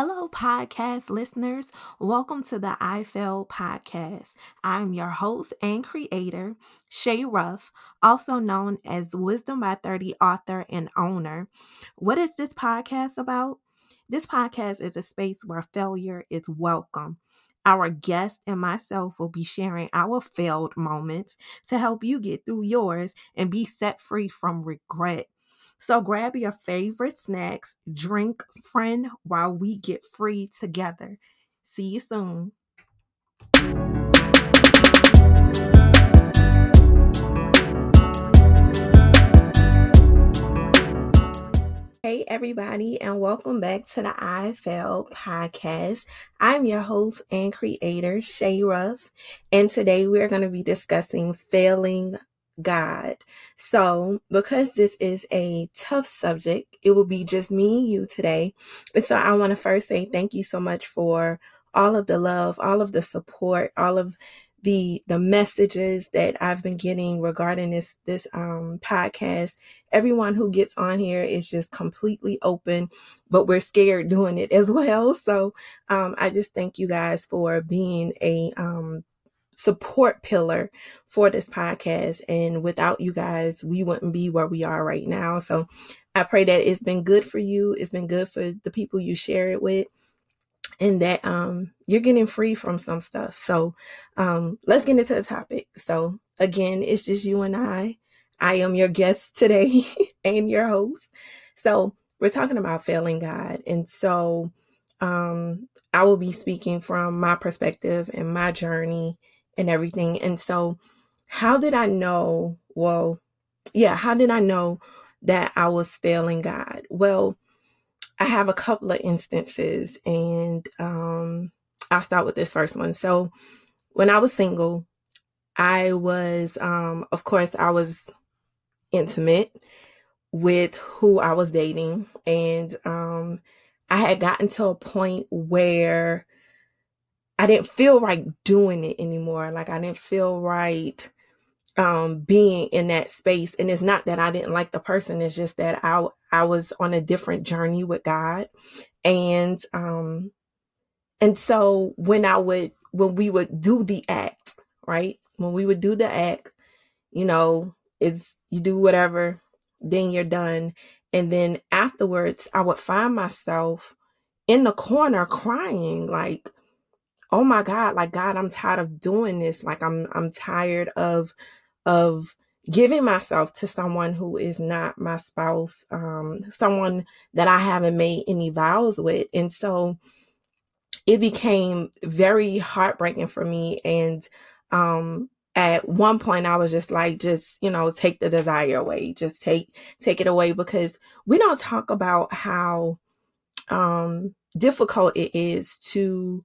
Hello, podcast listeners. Welcome to the I Fail podcast. I'm your host and creator, Shay Ruff, also known as Wisdom by 30 author and owner. What is this podcast about? This podcast is a space where failure is welcome. Our guest and myself will be sharing our failed moments to help you get through yours and be set free from regret. So grab your favorite snacks, drink, friend, while we get free together. See you soon. Hey, everybody, and welcome back to the I podcast. I'm your host and creator, Shay Ruff, and today we're going to be discussing failing God. So, because this is a tough subject, it will be just me and you today. And so, I want to first say thank you so much for all of the love, all of the support, all of the the messages that I've been getting regarding this this um podcast. Everyone who gets on here is just completely open, but we're scared doing it as well. So um I just thank you guys for being a um support pillar for this podcast. And without you guys, we wouldn't be where we are right now. So I pray that it's been good for you. It's been good for the people you share it with. And that um, you're getting free from some stuff. So um, let's get into the topic. So, again, it's just you and I. I am your guest today and your host. So, we're talking about failing God. And so, um, I will be speaking from my perspective and my journey and everything. And so, how did I know? Well, yeah, how did I know that I was failing God? Well, I have a couple of instances, and um, I'll start with this first one. So, when I was single, I was, um, of course, I was intimate with who I was dating, and um, I had gotten to a point where I didn't feel right doing it anymore. Like I didn't feel right um being in that space. And it's not that I didn't like the person. It's just that I I was on a different journey with God. And um and so when I would when we would do the act right? When we would do the act you know it's you do whatever then you're done. And then afterwards I would find myself in the corner crying like oh my god like god i'm tired of doing this. Like i'm i'm tired of of giving myself to someone who is not my spouse um someone that i haven't made any vows with. And so it became very heartbreaking for me. And um at one point i was just like just you know take the desire away. Just take take it away because we don't talk about how um difficult it is to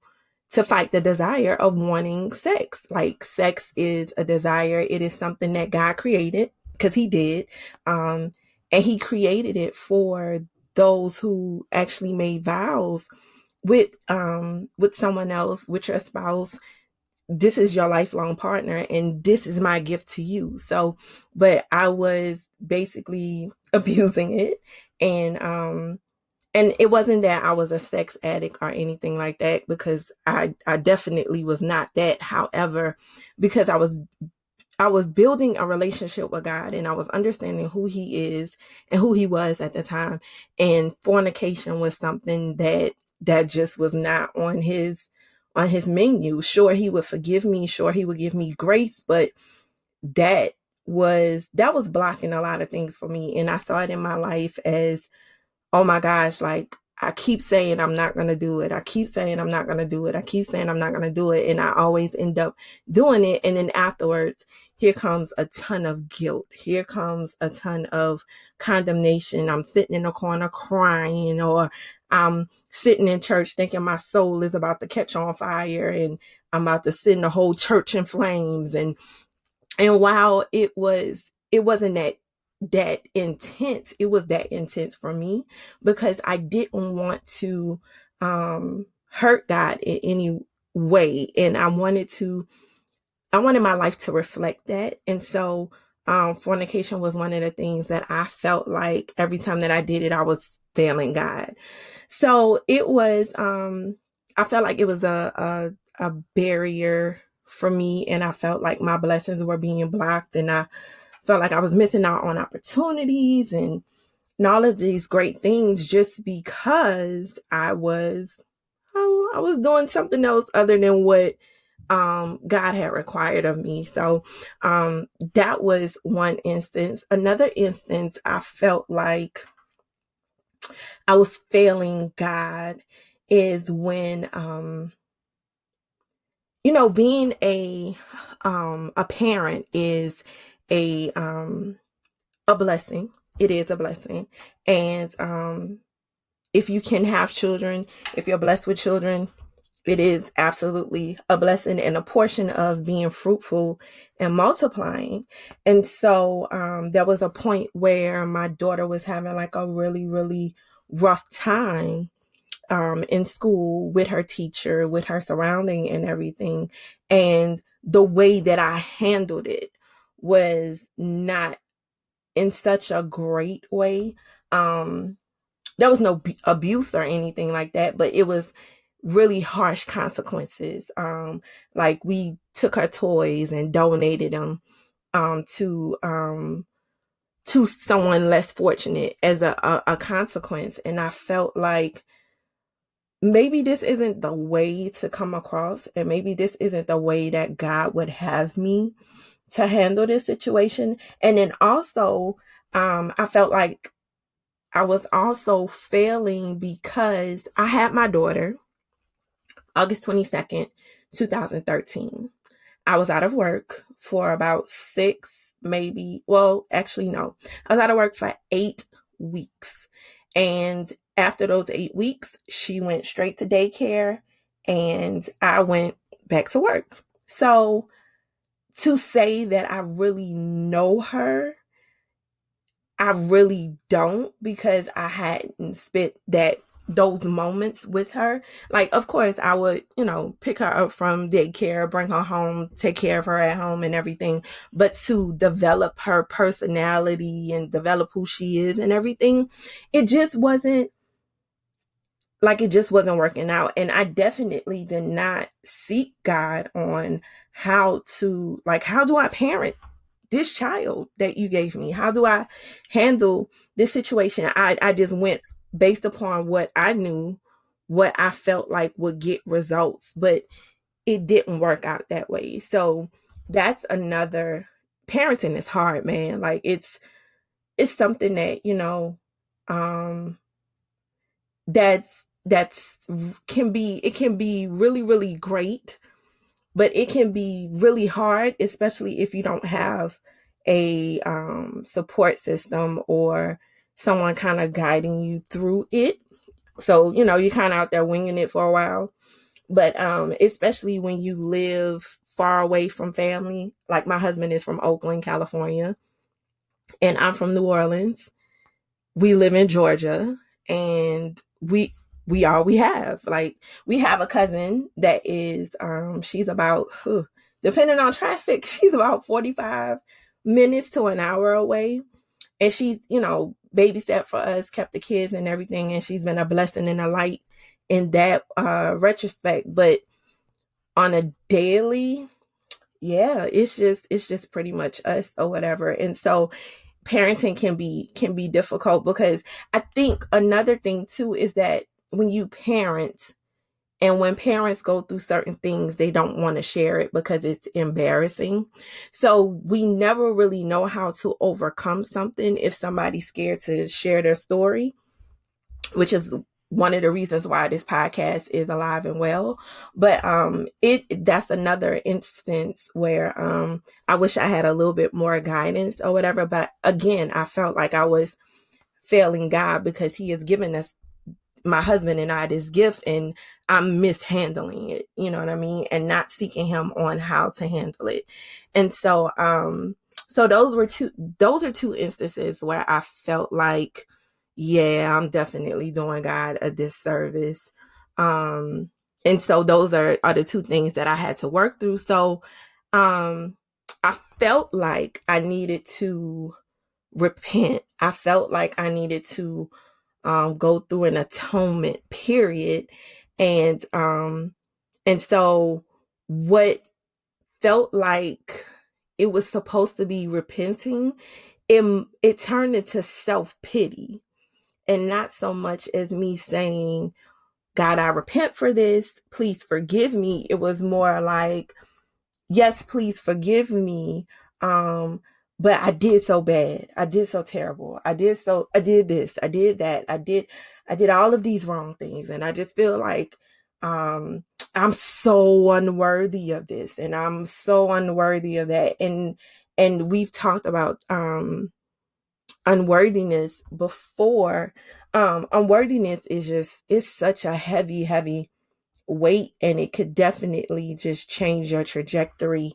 to fight the desire of wanting sex. Like sex is a desire. It is something that God created because he did. Um, and he created it for those who actually made vows with, um, with someone else, with your spouse. This is your lifelong partner and this is my gift to you. So, but I was basically abusing it and, um, and it wasn't that I was a sex addict or anything like that because I I definitely was not that. However, because I was I was building a relationship with God and I was understanding who he is and who he was at the time and fornication was something that that just was not on his on his menu. Sure he would forgive me, sure he would give me grace, but that was that was blocking a lot of things for me and I saw it in my life as oh my gosh, like I keep saying I'm not going to do it. I keep saying I'm not going to do it. I keep saying I'm not going to do it. And I always end up doing it. And then afterwards, here comes a ton of guilt. Here comes a ton of condemnation. I'm sitting in a corner crying, or I'm sitting in church thinking my soul is about to catch on fire and I'm about to send the whole church in flames. And and while it was, it wasn't that that intense. It was that intense for me because I didn't want to um, hurt God in any way. And I wanted to, I wanted my life to reflect that. And so, um, fornication was one of the things that I felt like every time that I did it, I was failing God. So it was um I felt like it was a a, a barrier for me and I felt like my blessings were being blocked and I felt like I was missing out on opportunities and, and all of these great things just because I was oh, I was doing something else other than what um God had required of me. So um that was one instance. Another instance I felt like I was failing God is when um you know being a um a parent is a um a blessing. It is a blessing. And um if you can have children, if you're blessed with children, it is absolutely a blessing and a portion of being fruitful and multiplying. And so um, there was a point where my daughter was having like a really, really rough time um, in school with her teacher, with her surrounding and everything. And the way that I handled it was not in such a great way. Um, there was no b- abuse or anything like that, but it was really harsh consequences. Um, like we took her toys and donated them um, to um, to someone less fortunate as a, a, a consequence, and I felt like maybe this isn't the way to come across, and maybe this isn't the way that God would have me to handle this situation. And then also, um, I felt like I was also failing because I had my daughter August 22nd, 2013. I was out of work for about six, maybe, well, actually, no. I was out of work for eight weeks. And after those eight weeks, she went straight to daycare and I went back to work. So to say that I really know her, I really don't because I hadn't spent that those moments with her. Like, of course, I would, you know, pick her up from daycare, bring her home, take care of her at home and everything. But to develop her personality and develop who she is and everything, it just wasn't like it just wasn't working out. And I definitely did not seek God on how to, like, how do I parent this child that you gave me? How do I handle this situation? I, I just went based upon what I knew, what I felt like would get results, but it didn't work out that way. So that's another parenting is hard, man. Like it's it's something that, you know, um that's that's can be it can be really really great but it can be really hard especially if you don't have a um support system or someone kind of guiding you through it. So, you know, you're kind of out there winging it for a while. But um, especially when you live far away from family, like my husband is from Oakland, California, and I'm from New Orleans. We live in Georgia and we we all we have. Like we have a cousin that is um she's about depending on traffic, she's about 45 minutes to an hour away. And she's, you know, babysat for us, kept the kids and everything, and she's been a blessing and a light in that uh retrospect. But on a daily, yeah, it's just it's just pretty much us or whatever. And so parenting can be can be difficult because I think another thing too is that when you parent and when parents go through certain things, they don't want to share it because it's embarrassing. So we never really know how to overcome something if somebody's scared to share their story, which is one of the reasons why this podcast is alive and well. But um it that's another instance where um I wish I had a little bit more guidance or whatever. But again, I felt like I was failing God because He has given us my husband and I this gift and I'm mishandling it, you know what I mean? And not seeking him on how to handle it. And so, um, so those were two, those are two instances where I felt like, yeah, I'm definitely doing God a disservice. Um, and so those are, are the two things that I had to work through. So, um, I felt like I needed to repent. I felt like I needed to um, go through an atonement period. And, um, and so what felt like it was supposed to be repenting, it, it turned into self pity and not so much as me saying, God, I repent for this. Please forgive me. It was more like, yes, please forgive me. Um, but I did so bad. I did so terrible. I did so, I did this. I did that. I did, I did all of these wrong things. And I just feel like, um, I'm so unworthy of this and I'm so unworthy of that. And, and we've talked about, um, unworthiness before um unworthiness is just it's such a heavy heavy weight and it could definitely just change your trajectory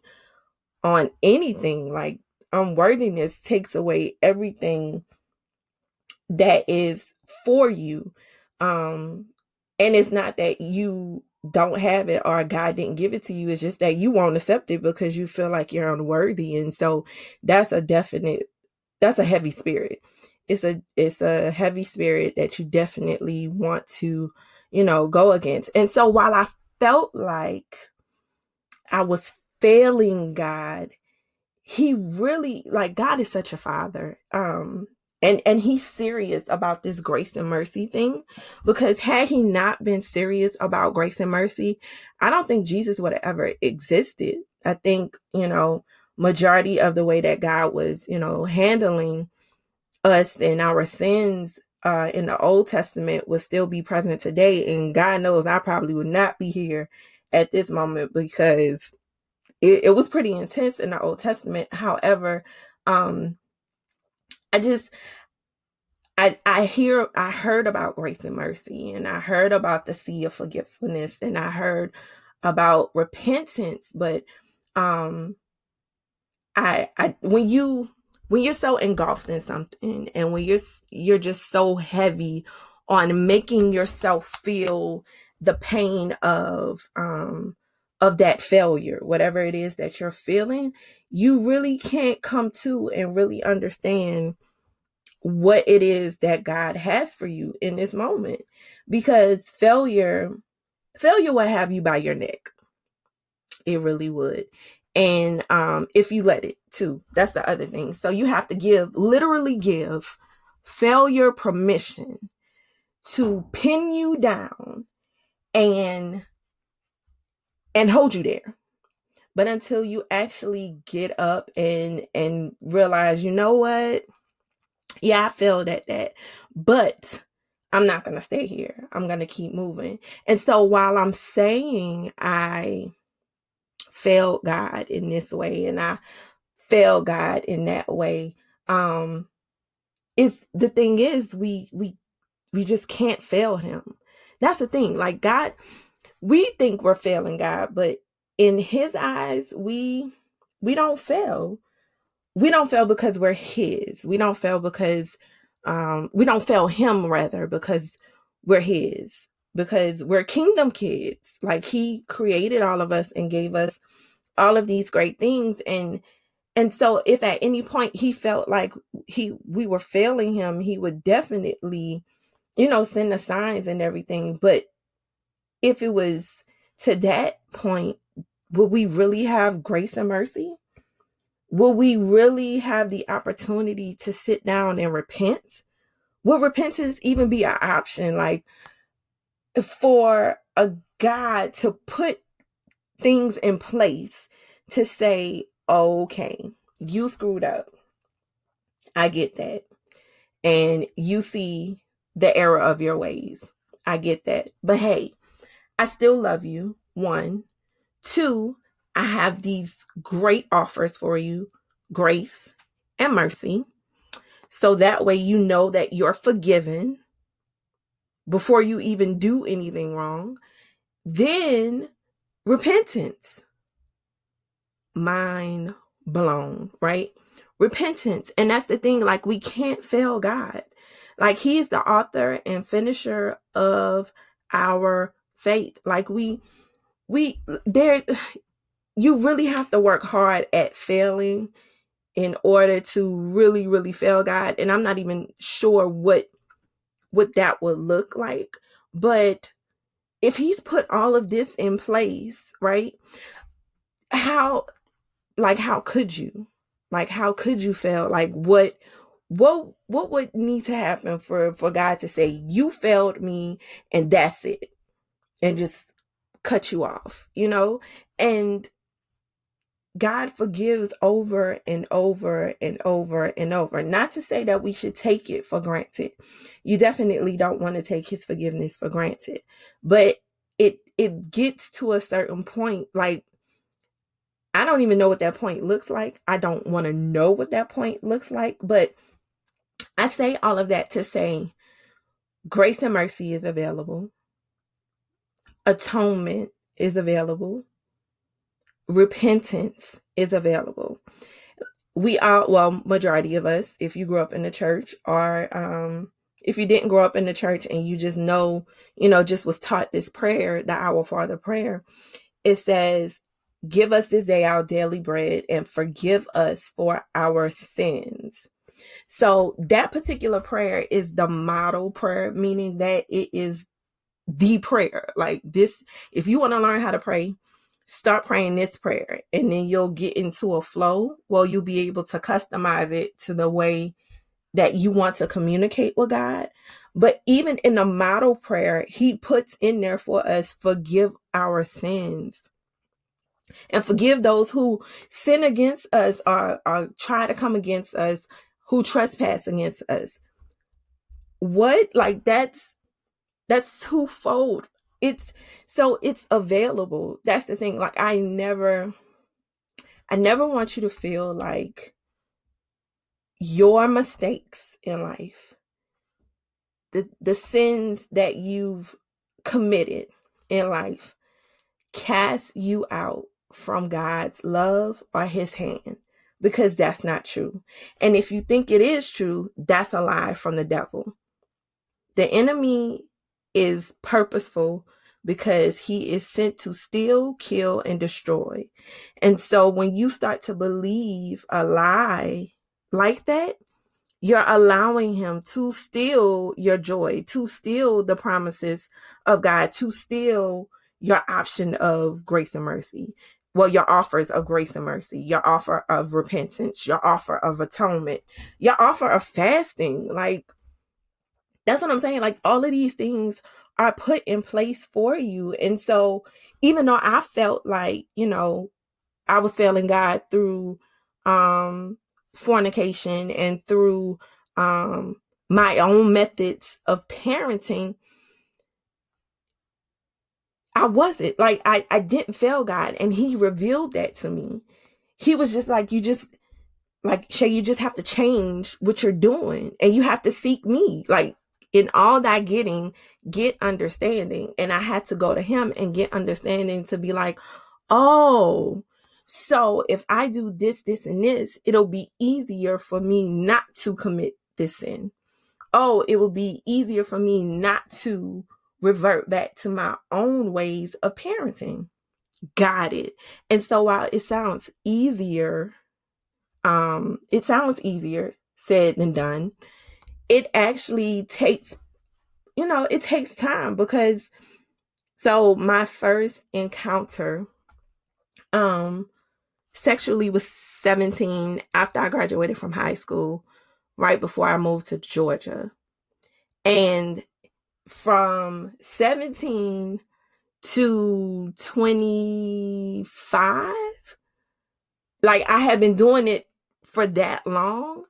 on anything like unworthiness takes away everything that is for you um and it's not that you don't have it or God didn't give it to you it's just that you won't accept it because you feel like you're unworthy and so that's a definite that's a heavy spirit. It's a it's a heavy spirit that you definitely want to, you know, go against. And so while I felt like I was failing God, he really like God is such a father. Um and and he's serious about this grace and mercy thing because had he not been serious about grace and mercy i don't think jesus would have ever existed i think you know majority of the way that God was, you know, handling us and our sins uh, in the Old Testament would still be present today. And God knows I probably would not be here at this moment because it, it was pretty intense in the Old Testament. However, um, I just, I, I hear I heard about grace and mercy and I heard about the sea of forgiveness and I heard about repentance, but um I, I, when you, when you're so engulfed in something and when you're, you're just so heavy on making yourself feel the pain of, um, of that failure, whatever it is that you're feeling, you really can't come to and really understand what it is that God has for you in this moment. Because failure, failure will have you by your neck. It really would and um, if you let it too that's the other thing so you have to give literally give failure permission to pin you down and and hold you there but until you actually get up and and realize you know what yeah i failed at that but i'm not gonna stay here i'm gonna keep moving and so while i'm saying i failed God in this way and I failed God in that way. Um is the thing is we we we just can't fail him. That's the thing. Like God we think we're failing God, but in his eyes we we don't fail. We don't fail because we're his. We don't fail because um we don't fail him rather because we're his because we're kingdom kids. Like he created all of us and gave us all of these great things and and so if at any point he felt like he we were failing him he would definitely you know send the signs and everything but if it was to that point would we really have grace and mercy will we really have the opportunity to sit down and repent will repentance even be an option like for a god to put things in place to say, okay, you screwed up. I get that. And you see the error of your ways. I get that. But hey, I still love you. One. Two, I have these great offers for you grace and mercy. So that way you know that you're forgiven before you even do anything wrong. Then repentance mind blown, right? Repentance. And that's the thing, like, we can't fail God. Like, He is the author and finisher of our faith. Like, we, we, there, you really have to work hard at failing in order to really, really fail God. And I'm not even sure what what that would look like. But if he's put all of this in place, right? How like how could you? Like how could you fail? Like what what what would need to happen for for God to say you failed me and that's it and just cut you off, you know? And God forgives over and over and over and over. Not to say that we should take it for granted. You definitely don't want to take his forgiveness for granted. But it it gets to a certain point like I don't even know what that point looks like. I don't want to know what that point looks like, but I say all of that to say grace and mercy is available. Atonement is available repentance is available. We are, well, majority of us, if you grew up in the church or um, if you didn't grow up in the church and you just know, you know, just was taught this prayer, the Our Father prayer, it says, Give us this day our daily bread and forgive us for our sins. So that particular prayer is the model prayer, meaning that it is the prayer. Like this, if you want to learn how to pray, start praying this prayer and then you'll get into a flow well you'll be able to customize it to the way that you want to communicate with god. But even in the model prayer he puts in there for us forgive our sins. And forgive those who sin against us or, or try to come against us who trespass against us. What like that's that's twofold it's so it's available that's the thing like i never i never want you to feel like your mistakes in life the the sins that you've committed in life cast you out from God's love or his hand because that's not true. And if you think it is true, that's a lie from the devil. The enemy is purposeful because he is sent to steal, kill, and destroy. And so when you start to believe a lie like that, you're allowing him to steal your joy, to steal the promises of God, to steal your option of grace and mercy. Well, your offers of grace and mercy, your offer of repentance, your offer of atonement, your offer of fasting. Like, that's what I'm saying. Like all of these things are put in place for you. And so even though I felt like, you know, I was failing God through um fornication and through um my own methods of parenting, I wasn't like I, I didn't fail God and he revealed that to me. He was just like, you just like Shay, you just have to change what you're doing and you have to seek me. Like in all that getting, get understanding. And I had to go to him and get understanding to be like, oh, so if I do this, this, and this, it'll be easier for me not to commit this sin. Oh, it will be easier for me not to revert back to my own ways of parenting. Got it. And so while it sounds easier, um, it sounds easier said than done it actually takes you know it takes time because so my first encounter um sexually was 17 after I graduated from high school right before I moved to Georgia. And from 17 to 25 like I had been doing it for that long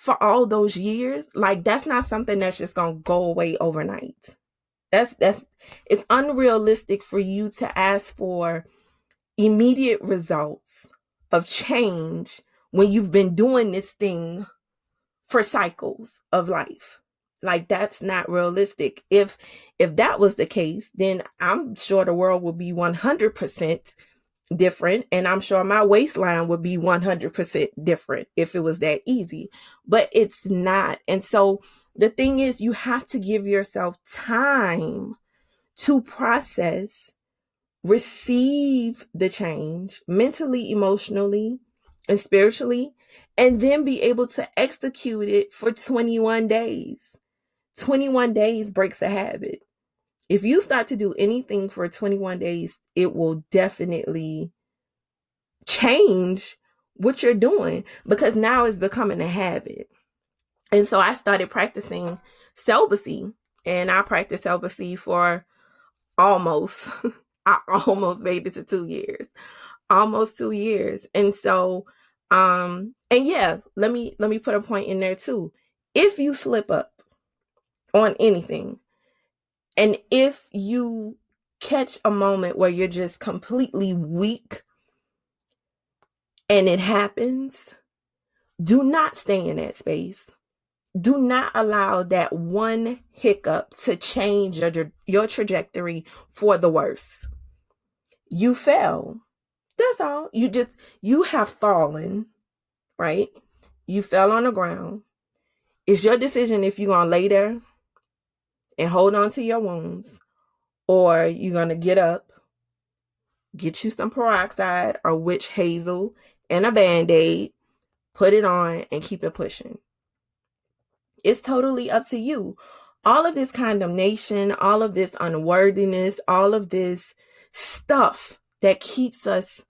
for all those years, like that's not something that's just going to go away overnight. That's that's it's unrealistic for you to ask for immediate results of change when you've been doing this thing for cycles of life. Like that's not realistic. If if that was the case, then I'm sure the world would be 100% different and i'm sure my waistline would be 100% different if it was that easy but it's not and so the thing is you have to give yourself time to process receive the change mentally emotionally and spiritually and then be able to execute it for 21 days 21 days breaks a habit. If you start to do anything for 21 days, it will definitely change what you're doing because now it's becoming a habit. And so I started practicing celibacy and I practiced celibacy for almost, I almost made it to two years, almost two years. And so, um, and yeah, let me, let me put a point in there too. If you slip up on anything, and if you catch a moment where you're just completely weak and it happens, do not stay in that space. Do not allow that one hiccup to change your, your trajectory for the worse. You fell. That's all. You just, you have fallen, right? You fell on the ground. It's your decision if you're going to lay there and hold on to your wounds or you're going to get up, get you some peroxide or witch hazel and a band aid, put it on, and keep it pushing. It's totally up to you. All of this condemnation, all of this unworthiness, all of this stuff that keeps us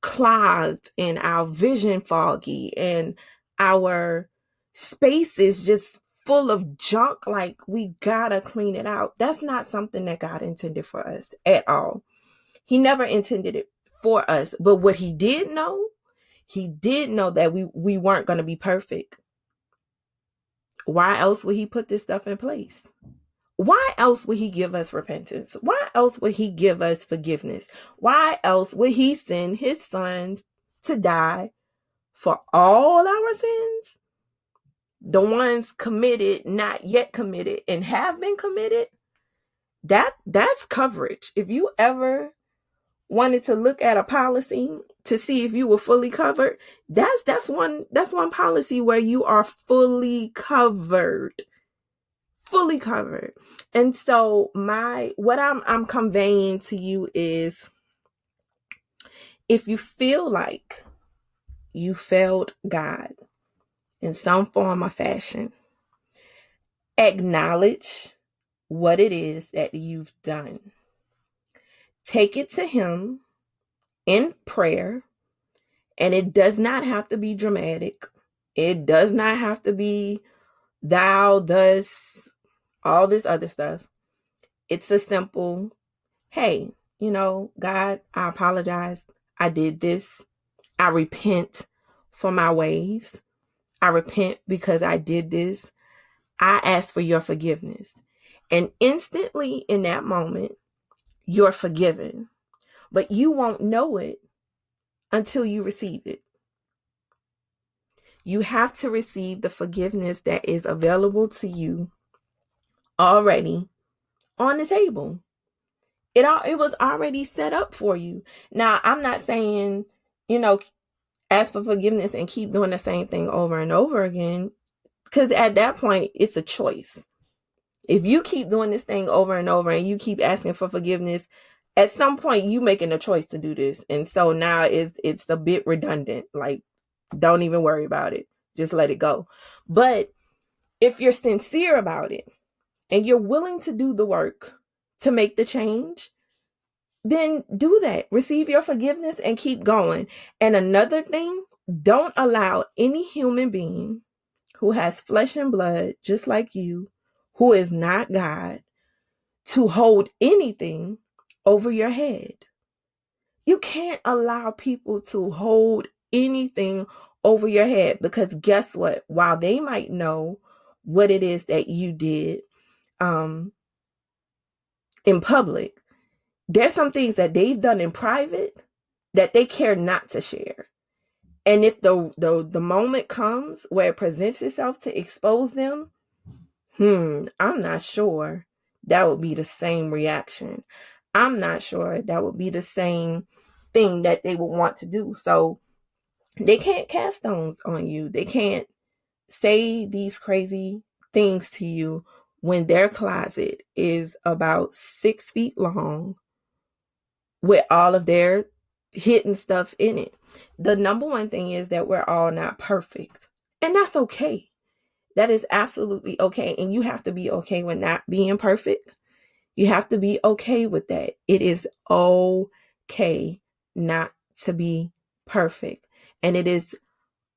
clogged and our vision foggy and our space is just full of junk like we gotta clean it out that's not something that god intended for us at all he never intended it for us but what he did know he did know that we, we weren't to be perfect. Why else would he put this stuff in place? Why else would he give us repentance? Why else would he give us forgiveness? Why else would he send his sons to die for all our sins? The ones committed, not yet committed, and have been committed? That that's coverage. If you ever wanted to look at a policy to see if you were fully covered that's that's one that's one policy where you are fully covered fully covered and so my what i'm i'm conveying to you is if you feel like you failed god in some form or fashion acknowledge what it is that you've done take it to him in prayer. And it does not have to be dramatic. It does not have to be thou, thus, all this other stuff. It's a simple, hey, you know, God, I apologize. I did this. I repent for my ways. I repent because I did this. I ask for your forgiveness. And instantly in that moment, you're forgiven. But you won't know it until you receive it. You have to receive the forgiveness that is available to you already on the table. It all it was already set up for you. Now, I'm not saying, you know, ask for forgiveness and keep doing the same thing over and over again because at that point it's a choice. If you keep doing this thing over and over and you keep asking for forgiveness, at some point you making a choice to do this. And so now it's it's a bit redundant. Like don't even worry about it. Just let it go. But if you're sincere about it and you're willing to do the work to make the change, then do that. Receive your forgiveness and keep going. And another thing, don't allow any human being who has flesh and blood, just like you, who is not God, to hold anything over your head. You can't allow people to hold anything over your head because guess what? While they might know what it is that you did um, in public, there's some things that they've done in private that they care not to share. And if the, the the moment comes where it presents itself to expose them, hmm, I'm not sure that would be the same reaction. I'm not sure that would be the same thing that they would want to do. So they can't cast stones on you. They can't say these crazy things to you when their closet is about six feet long with all of their hidden stuff in it. The number one thing is that we're all not perfect, and that's okay That is absolutely okay. And you have to be okay with not being perfect. You have to be okay with that. It is okay not to be perfect. And it is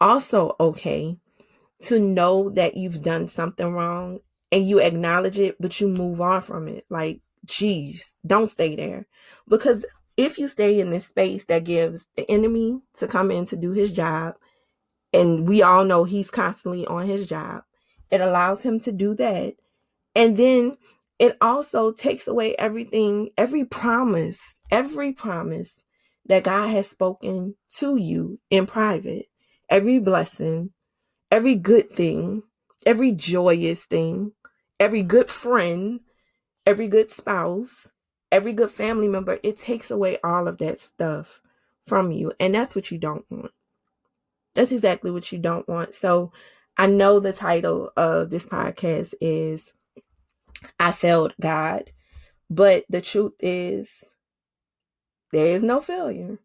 also okay to know that you've done something wrong and you acknowledge it, but you move on from it. Like, geez, don't stay there. Because if you stay in this space that gives the enemy to come in to do his job, and we all know he's constantly on his job, it allows him to do that. And then it also takes away everything, every promise, every promise that God has spoken to you in private, every blessing, every good thing, every joyous thing, every good friend, every good spouse, every good family member. It takes away all of that stuff from you. And that's what you don't want. That's exactly what you don't want. So I know the title of this podcast is I Failed God. But the truth is, there is no failure.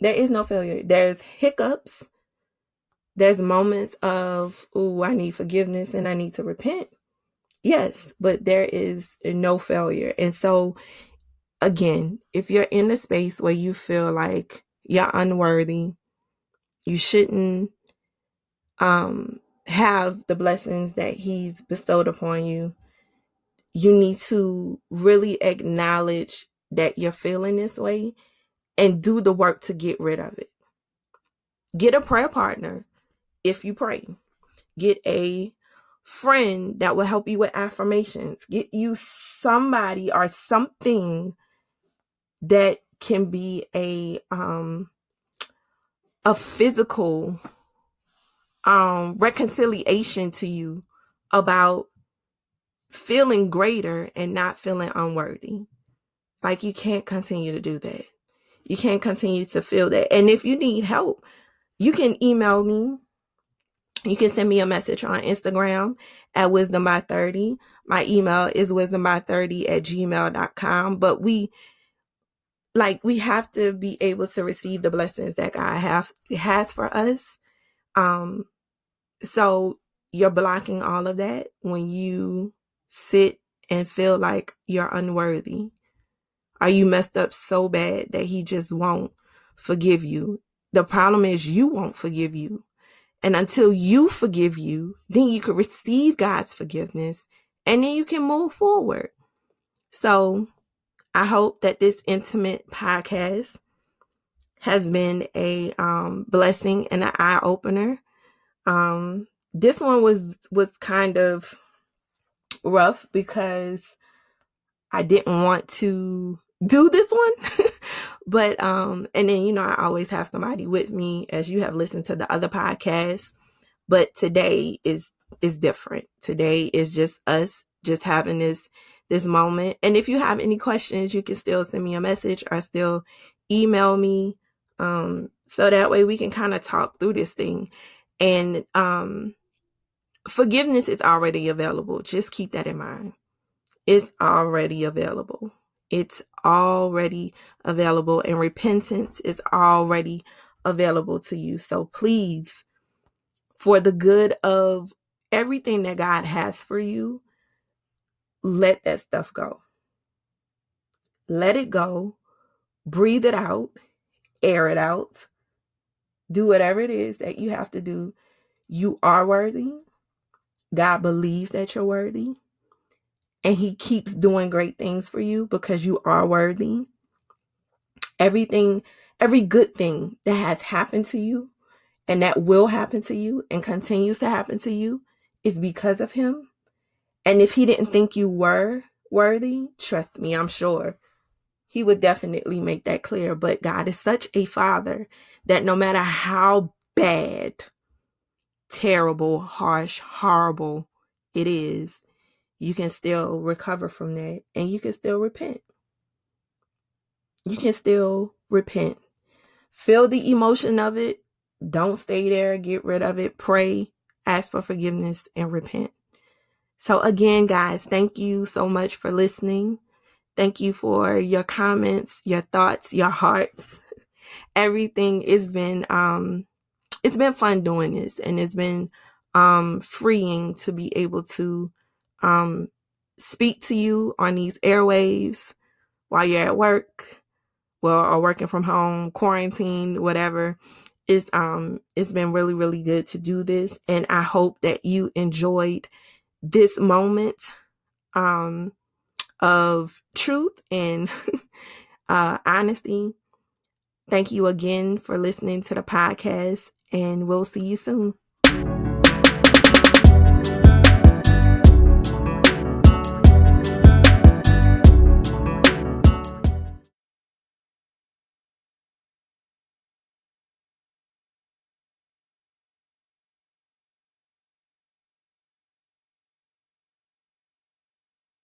There is no failure. There's hiccups. There's moments of, oh, I need forgiveness and I need to repent. Yes, but there is no failure. And so, again, if you're in a space where you feel like you're unworthy, you shouldn't um, have the blessings that He's bestowed upon you, you need to really acknowledge that you're feeling this way and do the work to get rid of it. Get a prayer partner if you pray. Get a friend that will help you with affirmations. Get you somebody or something that can be a um a physical um reconciliation to you about feeling greater and not feeling unworthy. Like you can't continue to do that. You can't continue to feel that. And if you need help, you can email me. You can send me a message on Instagram at wisdom by 30. My email is wisdom by 30 at gmail.com. But we like we have to be able to receive the blessings that God have has for us. Um so you're blocking all of that when you sit and feel like you're unworthy. Are you messed up so bad that he just won't forgive you? The problem is you won't forgive you. And until you forgive you, then you can receive God's forgiveness and then you can move forward. So I hope that this intimate podcast has been a um, blessing and an eye opener. Um, this one was was kind of rough because I didn't want to do this one. but um and then you know I always have somebody with me as you have listened to the other podcasts. But today is is different. Today is just us just having this this moment. And if you have any questions, you can still send me a message or still email me. Um so that way we can kind of talk through this thing. And um forgiveness is already available. Just keep that in mind. It's already available. It's already available, and repentance is already available to you. So please, for the good of everything that God has for you, let that stuff go. Let it go. Breathe it out. Air it out. Do whatever it is that you have to do. You are worthy. God believes that you're worthy. And He keeps doing great things for you because you are worthy. Everything, every good thing that has happened to you and that will happen to you and continues to happen to you is because of Him. And if He didn't think you were worthy, trust me, I'm sure He would definitely make that clear. But God is such a Father that no matter how bad terrible, harsh, horrible it is, you can still recover from that and you can still repent. You can still repent. Feel the emotion of it. Don't stay there. Get rid of it. Pray, ask for forgiveness, and repent. So, again, guys, thank you so much for listening. Thank you for your comments, your thoughts, your hearts. Everything has been um it's been fun doing this and it's been um, freeing to be able to um, speak to you on these airwaves while you're at work, well, or working from home, quarantine, whatever. It's um it's been really really good to do this, and I hope that you enjoyed this moment um of truth and uh, honesty. Thank you again for listening to the podcast, and we'll see you soon.